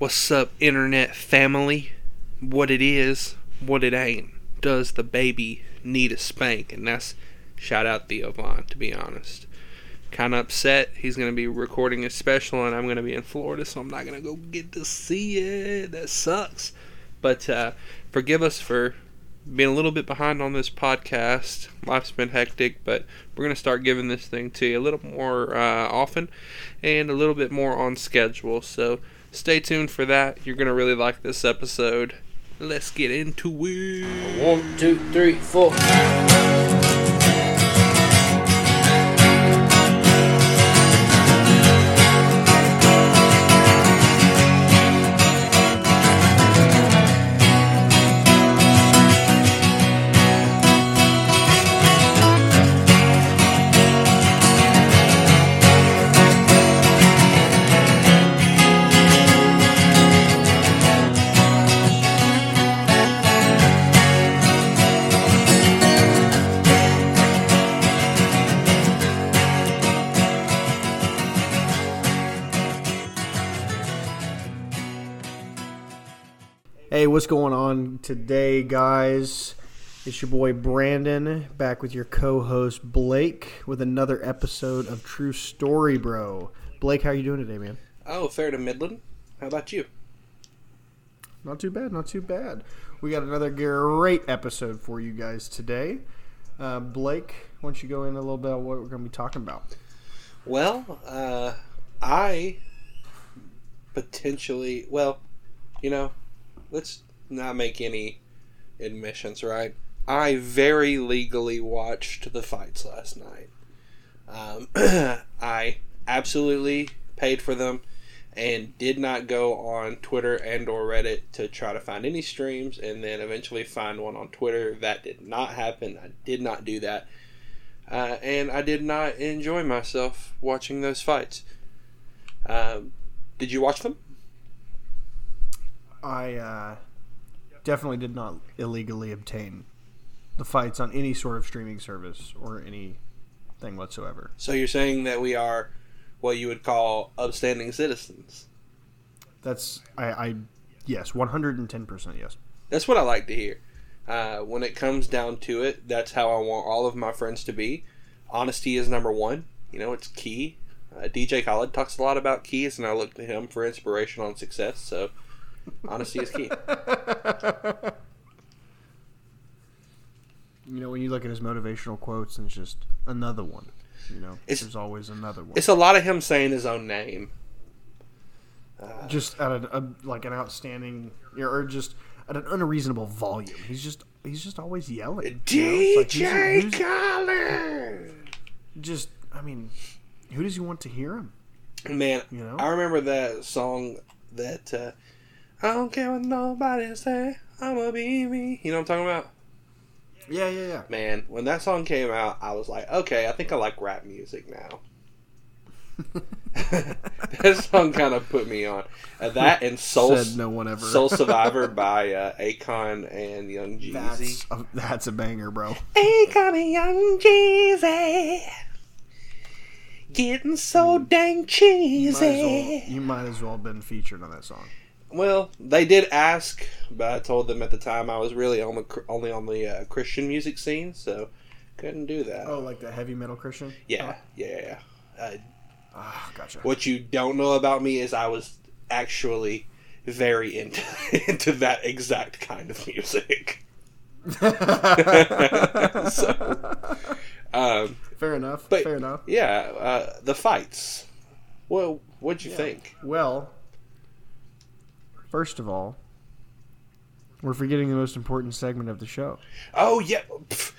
What's up, internet family? What it is, what it ain't. Does the baby need a spank? And that's shout out Theo Von, to be honest. Kind of upset. He's going to be recording a special, and I'm going to be in Florida, so I'm not going to go get to see it. That sucks. But uh, forgive us for being a little bit behind on this podcast. Life's been hectic, but we're going to start giving this thing to you a little more uh, often and a little bit more on schedule. So stay tuned for that. You're going to really like this episode. Let's get into it. One, two, three, four. What's going on today, guys? It's your boy Brandon back with your co host Blake with another episode of True Story, bro. Blake, how you doing today, man? Oh, fair to Midland. How about you? Not too bad, not too bad. We got another great episode for you guys today. Uh, Blake, why don't you go in a little bit on what we're going to be talking about? Well, uh, I potentially, well, you know, let's not make any admissions, right? I very legally watched the fights last night. Um, I absolutely paid for them and did not go on Twitter and or Reddit to try to find any streams and then eventually find one on Twitter. That did not happen. I did not do that. Uh, and I did not enjoy myself watching those fights. Um, did you watch them? I uh, definitely did not illegally obtain the fights on any sort of streaming service or anything whatsoever. So you're saying that we are what you would call upstanding citizens. That's I, I yes, one hundred and ten percent yes. That's what I like to hear. Uh, when it comes down to it, that's how I want all of my friends to be. Honesty is number one. You know, it's key. Uh, DJ Khaled talks a lot about keys, and I look to him for inspiration on success. So, honesty is key. You know, when you look at his motivational quotes, and it's just another one. You know, It's- there's always another one. It's a lot of him saying his own name. just at a, a like an outstanding, or just at an unreasonable volume. He's just he's just always yelling. you know? Like, DJ Khaled. just I mean, who does he want to hear him? Man, You know? I remember that song that uh, I don't care what nobody say, I'ma be me. You know what I'm talking about? Yeah, yeah, yeah. Man, when that song came out, I was like, okay, I think I like rap music now. that song kind of put me on. Uh, that and Soul Said no one ever. Soul Survivor by uh, Akon and Young Jeezy. That's a, that's a banger, bro. Akon and Young Jeezy. Getting so dang You might, as well, cheesy. you might as well have been featured on that song. Well, they did ask, but I told them at the time I was really on the only on the uh, Christian music scene, so couldn't do that. Oh, like the heavy metal Christian? Yeah, yeah, yeah. Uh, Ah, gotcha. what you don't know about me is I was actually very into into that exact kind of music. so, um, fair enough. but fair enough. yeah, uh, the fights. Well, what'd you think? Well, first of all, we're forgetting the most important segment of the show. Oh yeah, Pff,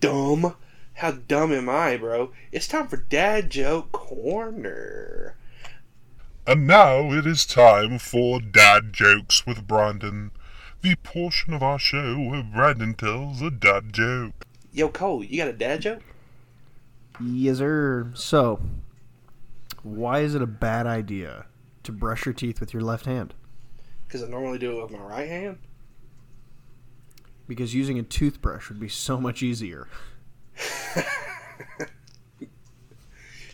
dumb. How dumb am I, bro? It's time for Dad Joke Corner. And now it is time for Dad Jokes with Brandon, the portion of our show where Brandon tells a dad joke. Yo, Cole, you got a dad joke? Yes, sir. So, why is it a bad idea to brush your teeth with your left hand? Because I normally do it with my right hand. Because using a toothbrush would be so much easier.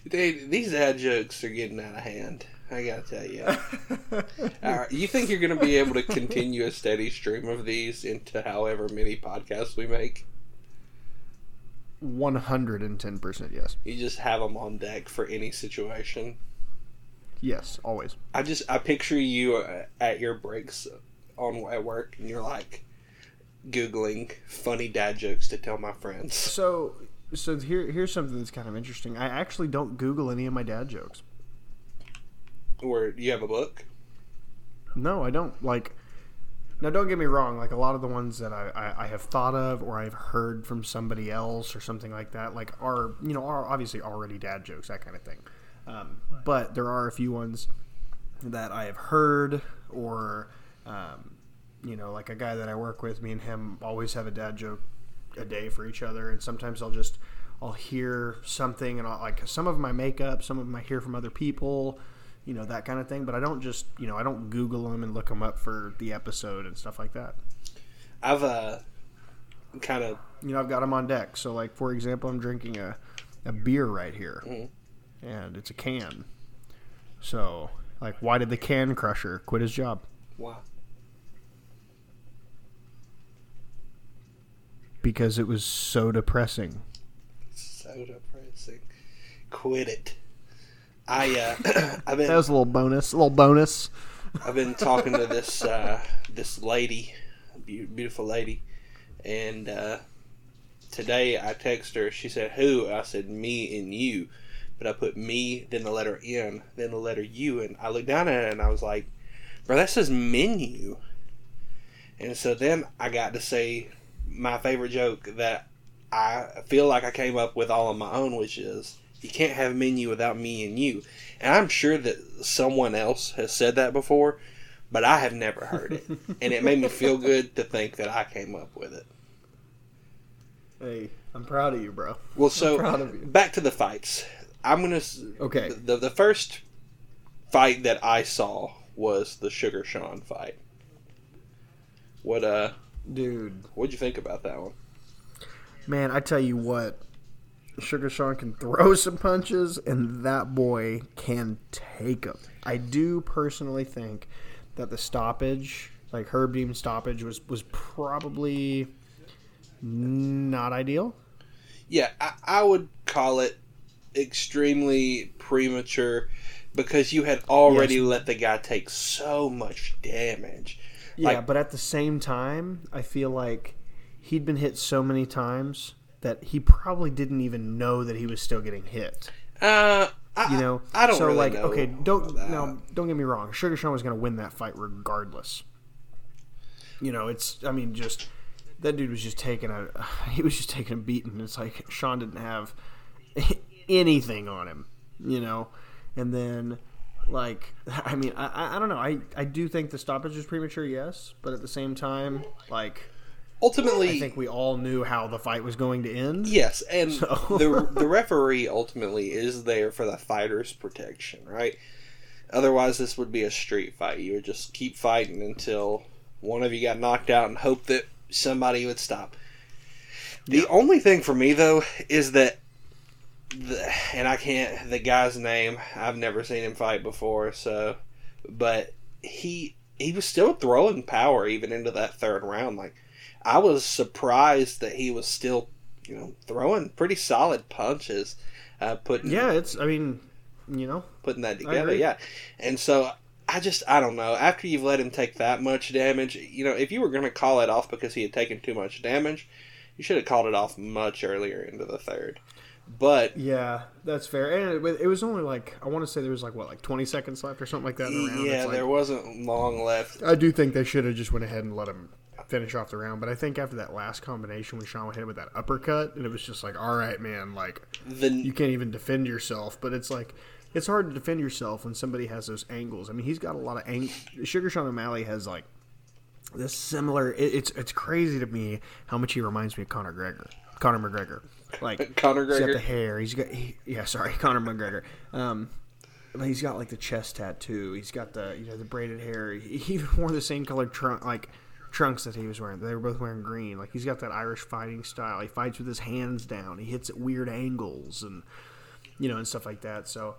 Dude, these dad jokes are getting out of hand. I gotta tell you. All right, you think you're gonna be able to continue a steady stream of these into however many podcasts we make? One hundred and ten percent yes. You just have them on deck for any situation. Yes, always. I just I picture you uh, at your breaks on at work, and you're like googling funny dad jokes to tell my friends. So, so here here's something that's kind of interesting. I actually don't Google any of my dad jokes. Or you have a book? No, I don't. Like, now don't get me wrong. Like a lot of the ones that I, I, I have thought of or I've heard from somebody else or something like that, like are you know are obviously already dad jokes that kind of thing. Um, but there are a few ones that I have heard or um, you know like a guy that I work with. Me and him always have a dad joke a day for each other, and sometimes I'll just I'll hear something and I'll like some of my makeup, some of them I hear from other people you know that kind of thing. But I don't just you know I don't Google them and look them up for the episode and stuff like that. I've uh kind of You know I've got them on deck. So like for example, I'm drinking a a beer right here, Mhm. And it's a can. So like, why did the can crusher quit his job? wow. Because it was so depressing. So depressing. Quit it. I uh I've been That was a little bonus. A little bonus. I've been talking to this uh, this lady, beautiful lady, and uh, today I text her. She said, "Who?" I said, "Me and you," but I put me, then the letter N, then the letter U, and I looked down at it and I was like, "Bro, that says menu." And so then I got to say my favorite joke that I feel like I came up with all on my own, which is, "You can't have menu without me and you." And I'm sure that someone else has said that before, but I have never heard it. and it made me feel good to think that I came up with it. Hey, I'm proud of you, bro. Well, so proud of you. back to the fights. I'm gonna. Okay. The the first fight that I saw was the Sugar Sean fight. What uh? Dude, What'd you think about that one? man, I tell you what, Sugar Sean can throw some punches, and that boy can take them. I do personally think that the stoppage, like Herb Dean stoppage, was was probably not ideal. Yeah, I, I would call it extremely premature because you had already Yes. let the guy take so much damage. Yeah, Like- but at the same time, I feel like he'd been hit so many times that he probably didn't even know that he was still getting hit. Uh, I, You know, I don't so really like okay, don't now don't get me wrong. Sugar Sean was going to win that fight regardless. You know, it's I mean just that dude was just taking a he was just taking a beating. It's like Sean didn't have anything on him, you know, and then like I mean I I- don't know I I do think the stoppage was premature, yes, but at the same time like Ultimately, I think we all knew how the fight was going to end. Yes, and So- the the referee ultimately is there for the fighter's protection, right? Otherwise, this would be a street fight. You would just keep fighting until one of you got knocked out and hope that somebody would stop. The only thing for me though is that, the, and I can't the guy's name. I've never seen him fight before, so, but he he was still throwing power even into that third round. Like I was surprised that he was still you know, throwing pretty solid punches, uh, putting Yeah, it's I mean, you know, putting that together. Yeah, and so I just I don't know. After you've let him take that much damage, you know, if you were going to call it off because he had taken too much damage, you should have called it off much earlier into the third. But Yeah, that's fair. And it, it was only like I want to say there was like what, like twenty seconds left or something like that in the round. yeah, like- there wasn't long left. I do think they should have just went ahead and let him finish off the round. But I think after that last combination when Sean hit him with that uppercut, and it was just like, all right, man, like The you can't even defend yourself. But it's like it's hard to defend yourself when somebody has those angles. I mean, he's got a lot of ang- Sugar Sean O'Malley has like this similar. It, it's it's crazy to me how much he reminds me of Conor Gregor. Conor McGregor, like Conor He's got the hair. He's got he, yeah, sorry, Conor McGregor. Um, but he's got like the chest tattoo. He's got the you know the braided hair. He, he even wore the same colored trunk like trunks that he was wearing. They were both wearing green. Like he's got that Irish fighting style. He fights with his hands down. He hits at weird angles and you know and stuff like that. So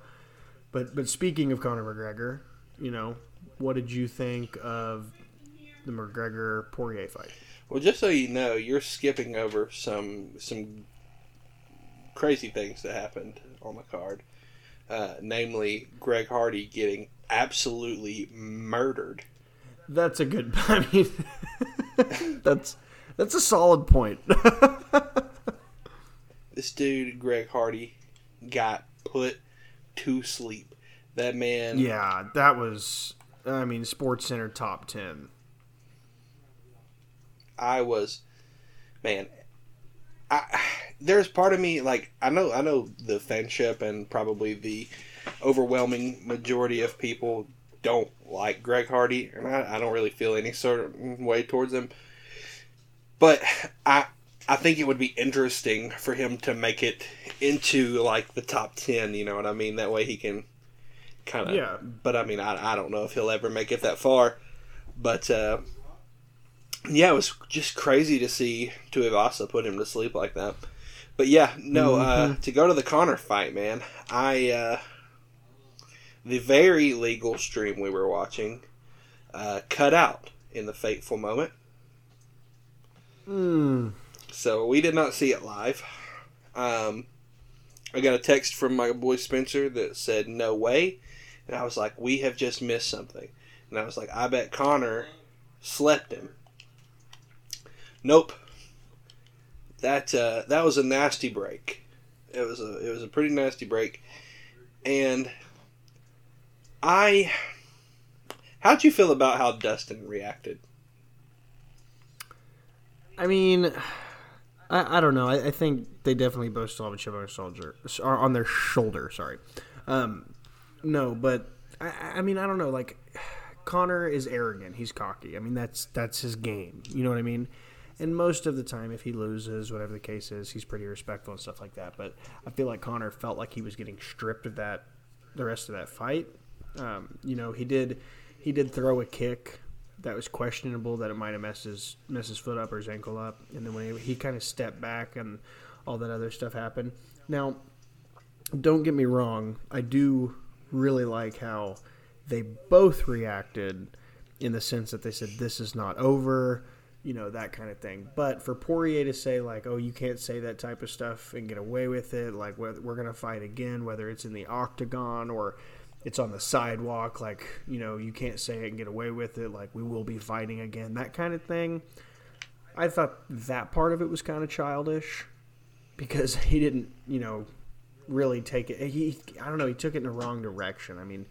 But but speaking of Conor McGregor, you know, what did you think of the McGregor Poirier fight? Well, just so you know, you're skipping over some some crazy things that happened on the card. Uh, namely, Greg Hardy getting absolutely murdered. That's a good. I mean, that's that's a solid point. this dude, Greg Hardy, got put to sleep. That man. Yeah, that was. I mean, Sports Center top ten. I was, man. I there's part of me like I know I know the fanship and probably the overwhelming majority of people don't like Greg Hardy, and I, I don't really feel any sort of way towards him. But I I think it would be interesting for him to make it into like the top ten. You know what I mean? That way he can kind of. Yeah. But I mean, I, I don't know if he'll ever make it that far. But uh, yeah, it was just crazy to see Tuivasa put him to sleep like that. But yeah, no. Uh, to go to the Conor fight, man, I uh, the very legal stream we were watching uh, cut out in the fateful moment. Hmm. So we did not see it live. Um, I got a text from my boy Spencer that said no way, and I was like, we have just missed something. And I was like, I bet Conor slept him. Nope. That uh, that was a nasty break. It was a it was a pretty nasty break, and I. How'd you feel about how Dustin reacted? I mean, I, I don't know. I, I think they definitely both still have a chip on their shoulder. On their shoulder. Sorry. Um, no, but I, I mean, I don't know. Like, Conor is arrogant. He's cocky. I mean, that's that's his game. You know what I mean? And most of the time, if he loses, whatever the case is, he's pretty respectful and stuff like that. But I feel like Conor felt like he was getting stripped of that the rest of that fight. Um, you know, he did he did throw a kick that was questionable that it might have messed his messed his foot up or his ankle up, and then when he, he kind of stepped back and all that other stuff happened. Now, don't get me wrong, I do really like how they both reacted in the sense that they said this is not over, you know that kind of thing. But for Poirier to say like, oh, you can't say that type of stuff and get away with it, like we're, we're gonna fight again, whether it's in the octagon or it's on the sidewalk, like, you know, you can't say it and get away with it, like, we will be fighting again, that kind of thing. I thought that part of it was kind of childish because he didn't, you know, really take it. He, I don't know, he took it in the wrong direction. I mean,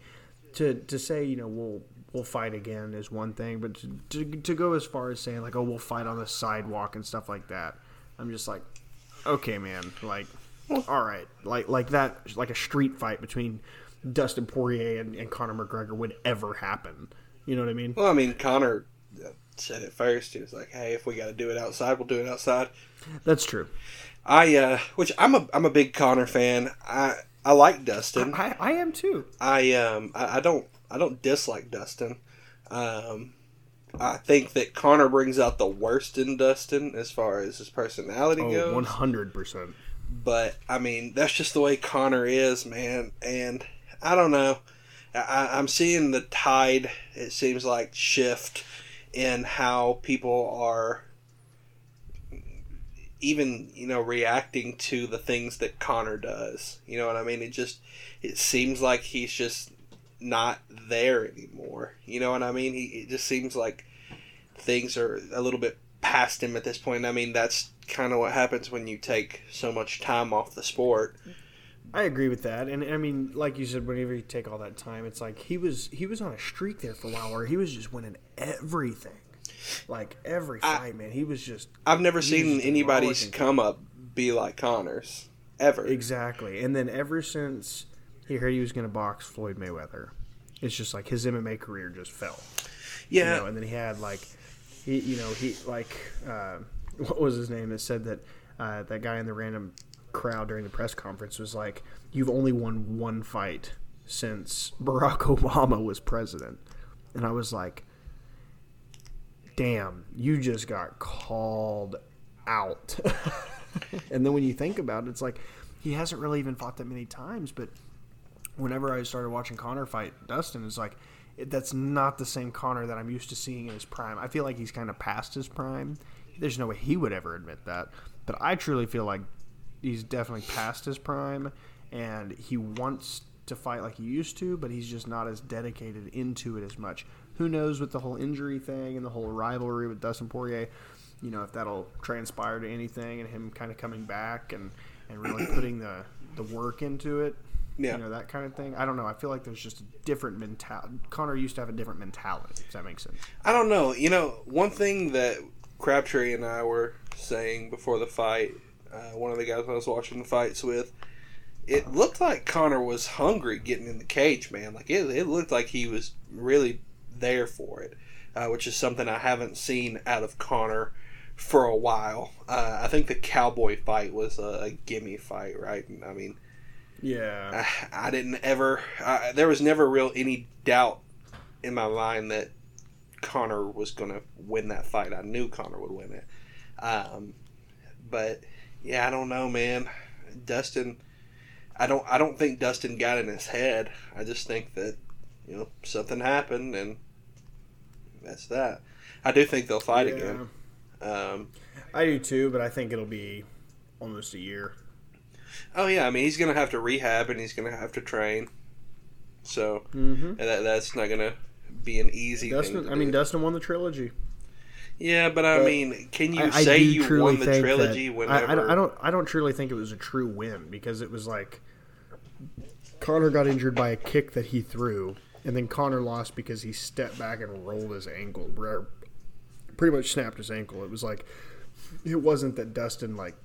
to, to say, you know, we'll, we'll fight again is one thing, but to, to, to go as far as saying, like, oh, we'll fight on the sidewalk and stuff like that, I'm just like, okay, man, like, all right, like, like that, like a street fight between Dustin Poirier and, and Conor McGregor would ever happen. You know what I mean? Well, I mean, Conor said it first. He was like, "Hey, if we got to do it outside, we'll do it outside." That's true. I, uh, which I'm a, I'm a big Conor fan. I, I like Dustin. I, I am too. I, um, I, I don't, I don't dislike Dustin. Um, I think that Conor brings out the worst in Dustin as far as his personality Oh, goes. one hundred percent. But I mean, that's just the way Conor is, man. And I don't know. I, I'm seeing the tide. It seems like shift in how people are even you know reacting to the things that Conor does. You know what I mean? It just it seems like he's just not there anymore. You know what I mean? He it just seems like things are a little bit past him at this point. I mean, that's kind of what happens when you take so much time off the sport. I agree with that, and I mean, like you said, whenever you take all that time, it's like he was he was on a streak there for a while where he was just winning everything, like every I- fight, man. He was just I've never seen anybody's come up be like Conor's ever. exactly. And then ever since he heard he was going to box Floyd Mayweather, it's just like his MMA career just fell. Yeah, you know, and then he had like he you know he like uh, what was his name that said that uh, that guy in the random crowd during the press conference was like you've only won one fight since Barack Obama was president. And I was like damn you just got called out. And then when you think about it it's like he hasn't really even fought that many times but whenever I started watching Conor fight Dustin, it's like it, that's not the same Conor that I'm used to seeing in his prime. I feel like he's kind of past his prime. There's no way he would ever admit that, but I truly feel like he's definitely past his prime, and he wants to fight like he used to, but he's just not as dedicated into it as much. Who knows with the whole injury thing and the whole rivalry with Dustin Poirier, you know, if that'll transpire to anything and him kind of coming back and, and really putting the, the work into it. Yeah. You know, that kind of thing. I don't know. I feel like there's just a different mentality. Conor used to have a different mentality, if that makes sense. I don't know. You know, one thing that Crabtree and I were saying before the fight, uh, one of the guys I was watching the fights with, it looked like Conor was hungry getting in the cage, man. Like it, it looked like he was really there for it, uh, which is something I haven't seen out of Conor for a while. Uh, I think the cowboy fight was a, a gimme fight, right? I mean, Yeah. I, I didn't ever. I, there was never real any doubt in my mind that Conor was going to win that fight. I knew Conor would win it. Um, but yeah, I don't know, man. Dustin, I don't. I don't think Dustin got in his head. I just think that you know something happened, and that's that. I do think they'll fight Yeah. again. Um, I do too, but I think it'll be almost a year. Oh yeah, I mean he's going to have to rehab and he's going to have to train. So Mm-hmm. and that, that's not going to be an easy thing. Dustin, I mean. Dustin won the trilogy. Yeah, but I But mean, can you I, I say do you won the trilogy whenever? I, I, don't, I don't. Truly think it was a true win because it was like Conor got injured by a kick that he threw, and then Conor lost because he stepped back and rolled his ankle, pretty much snapped his ankle. It was like it wasn't that Dustin like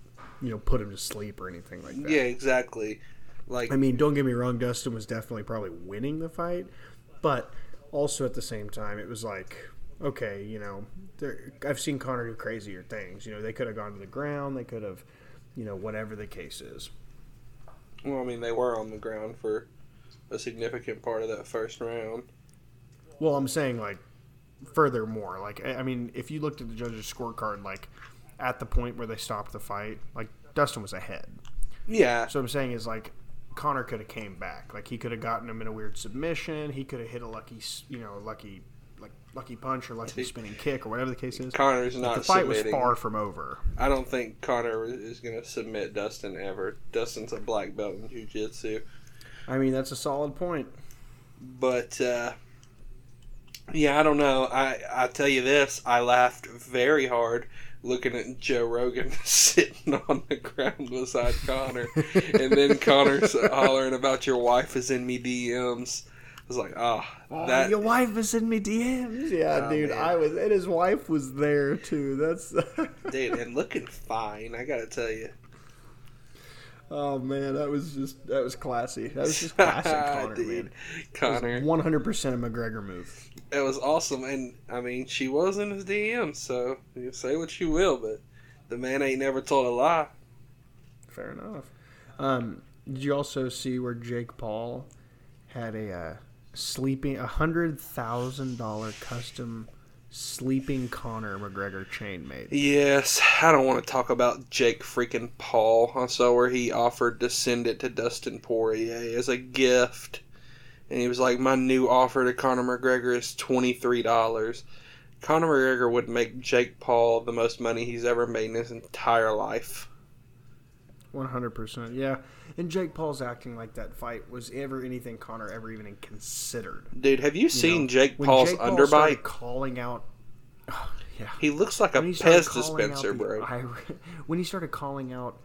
you know put him to sleep or anything like that. Yeah, exactly. Like I mean, don't get me wrong, Dustin was definitely probably winning the fight, but also at the same time, it was like, okay, you know, I've seen Conor do crazier things. You know, they could have gone to the ground, they could have, you know, whatever the case is. well, I mean, they were on the ground for a significant part of that first round. Well, I'm saying like, furthermore, like, I I mean, if you looked at the judges' scorecard, like, at the point where they stopped the fight, like, Dustin was ahead. Yeah, So I'm saying is like Conor could have came back. Like he could have gotten him in a weird submission. He could have hit a lucky, you know, lucky like lucky punch or lucky spinning kick or whatever the case is. Conor's not the fight was far from over. I don't think Conor is going to submit Dustin ever. Dustin's a black belt in jiu-jitsu. I mean, that's a solid point. But uh, yeah, I don't know. I I tell you this, I laughed very hard looking at Joe Rogan sitting on the ground beside Conor, and then Conor's hollering about your wife is in me DMs. I was like, oh, that your wife is in me DMs. Yeah, Oh, dude, man. I was, and his wife was there too. That's. dude, and looking fine. I gotta tell you, oh man, that was just that was classy. That was just classic Conor, dude, man. Conor, One hundred percent a McGregor move. it was awesome. And I mean, she was in his DM, so you say what you will, but the man ain't never told a lie. Fair enough. Um, did you also see where Jake Paul had a uh, sleeping a hundred thousand dollar custom sleeping Conor McGregor chain made? Yes, I don't want to talk about Jake freaking Paul. I saw where he offered to send it to Dustin Poirier as a gift. And he was like, My new offer to Conor McGregor is $23. Conor McGregor would make Jake Paul the most money he's ever made in his entire life. One hundred percent. Yeah. And Jake Paul's acting like that fight was ever anything Conor ever even considered. Dude, have you seen know, Jake Paul's Jake Paul underbite? calling out, yeah. He looks like a Pez dispenser, bro. When he started calling out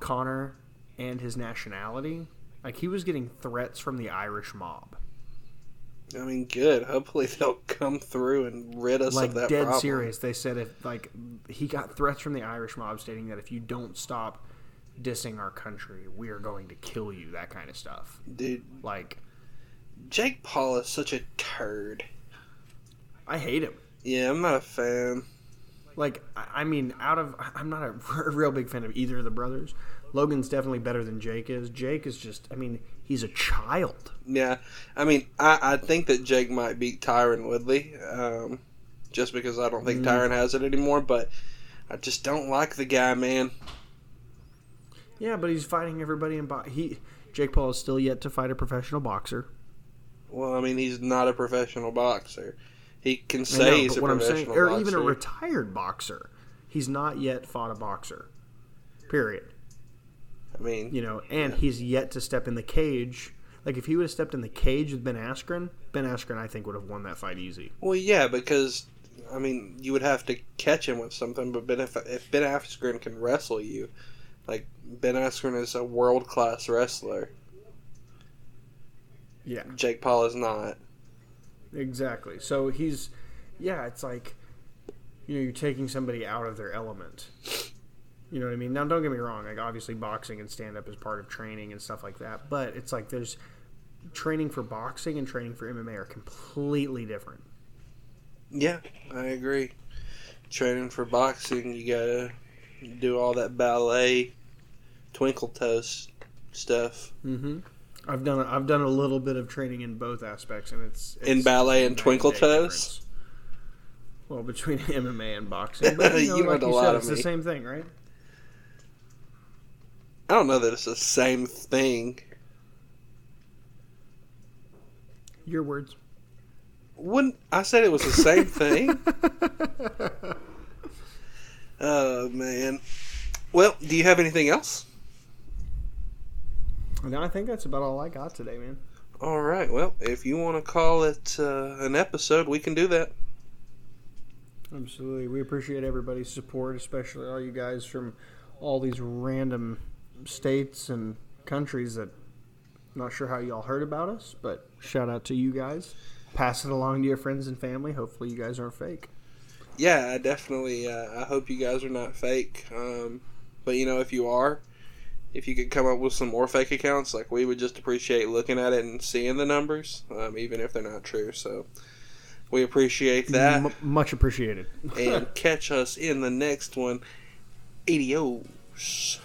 Conor and his nationality, like he was getting threats from the Irish mob. I mean, good. Hopefully they'll come through and rid us like of that dead problem. serious. They said if like he got threats from the Irish mob stating that if you don't stop dissing our country, we are going to kill you. That kind of stuff. Dude, Like Jake Paul is such a turd. I hate him. Yeah, I'm not a fan. Like I mean, out of I'm not a real big fan of either of the brothers. Logan's definitely better than Jake is. Jake is just, I mean, he's a child. Yeah, I mean, I, I think that Jake might beat Tyron Woodley, um, just because I don't think Mm. Tyron has it anymore. But I just don't like the guy, man. Yeah, but he's fighting everybody in bo- he Jake Paul is still yet to fight a professional boxer. Well, I mean, he's not a professional boxer. He can say know, he's a professional saying, or boxer. even a retired boxer, he's not yet fought a boxer. Period. I mean, You know, and Yeah. he's yet to step in the cage. Like if he would have stepped in the cage with Ben Askren, Ben Askren I think would have won that fight easy. well, yeah, because I mean, you would have to catch him with something. But ben, if, if Ben Askren can wrestle you, like Ben Askren is a world class wrestler. Yeah. Jake Paul is not. Exactly. So he's, yeah, it's like, you know, you're taking somebody out of their element. You know what I mean? Now, don't get me wrong. Like, obviously, boxing and stand up is part of training and stuff like that. But it's like there's training for boxing and training for MMA are completely different. Yeah, I agree. Training for boxing, you gotta do all that ballet, twinkle toes stuff. Mm-hmm. I've done a, I've done a little bit of training in both aspects, and it's, In ballet and twinkle toes? difference. Well, between MMA and boxing, but, you, know, You like learned a you lot said, of it's me. the same thing, right? I don't know that it's the same thing. Your words. Wouldn't I said it was the same thing? Oh man. Well, do you have anything else? no, I think that's about all I got today, man. All right. Well, if you want to call it uh, an episode, we can do that. Absolutely. We appreciate everybody's support, especially all you guys from all these random states and countries that I'm not sure how y'all heard about us, but shout out to you guys. Pass it along to your friends and family. Hopefully you guys aren't fake. Yeah, I definitely. Uh, I hope you guys are not fake. Um, but you know, if you are, if you could come up with some more fake accounts, like we would just appreciate looking at it and seeing the numbers, um, even if they're not true. So we appreciate that. M- much appreciated. and catch us in the next one. Adios.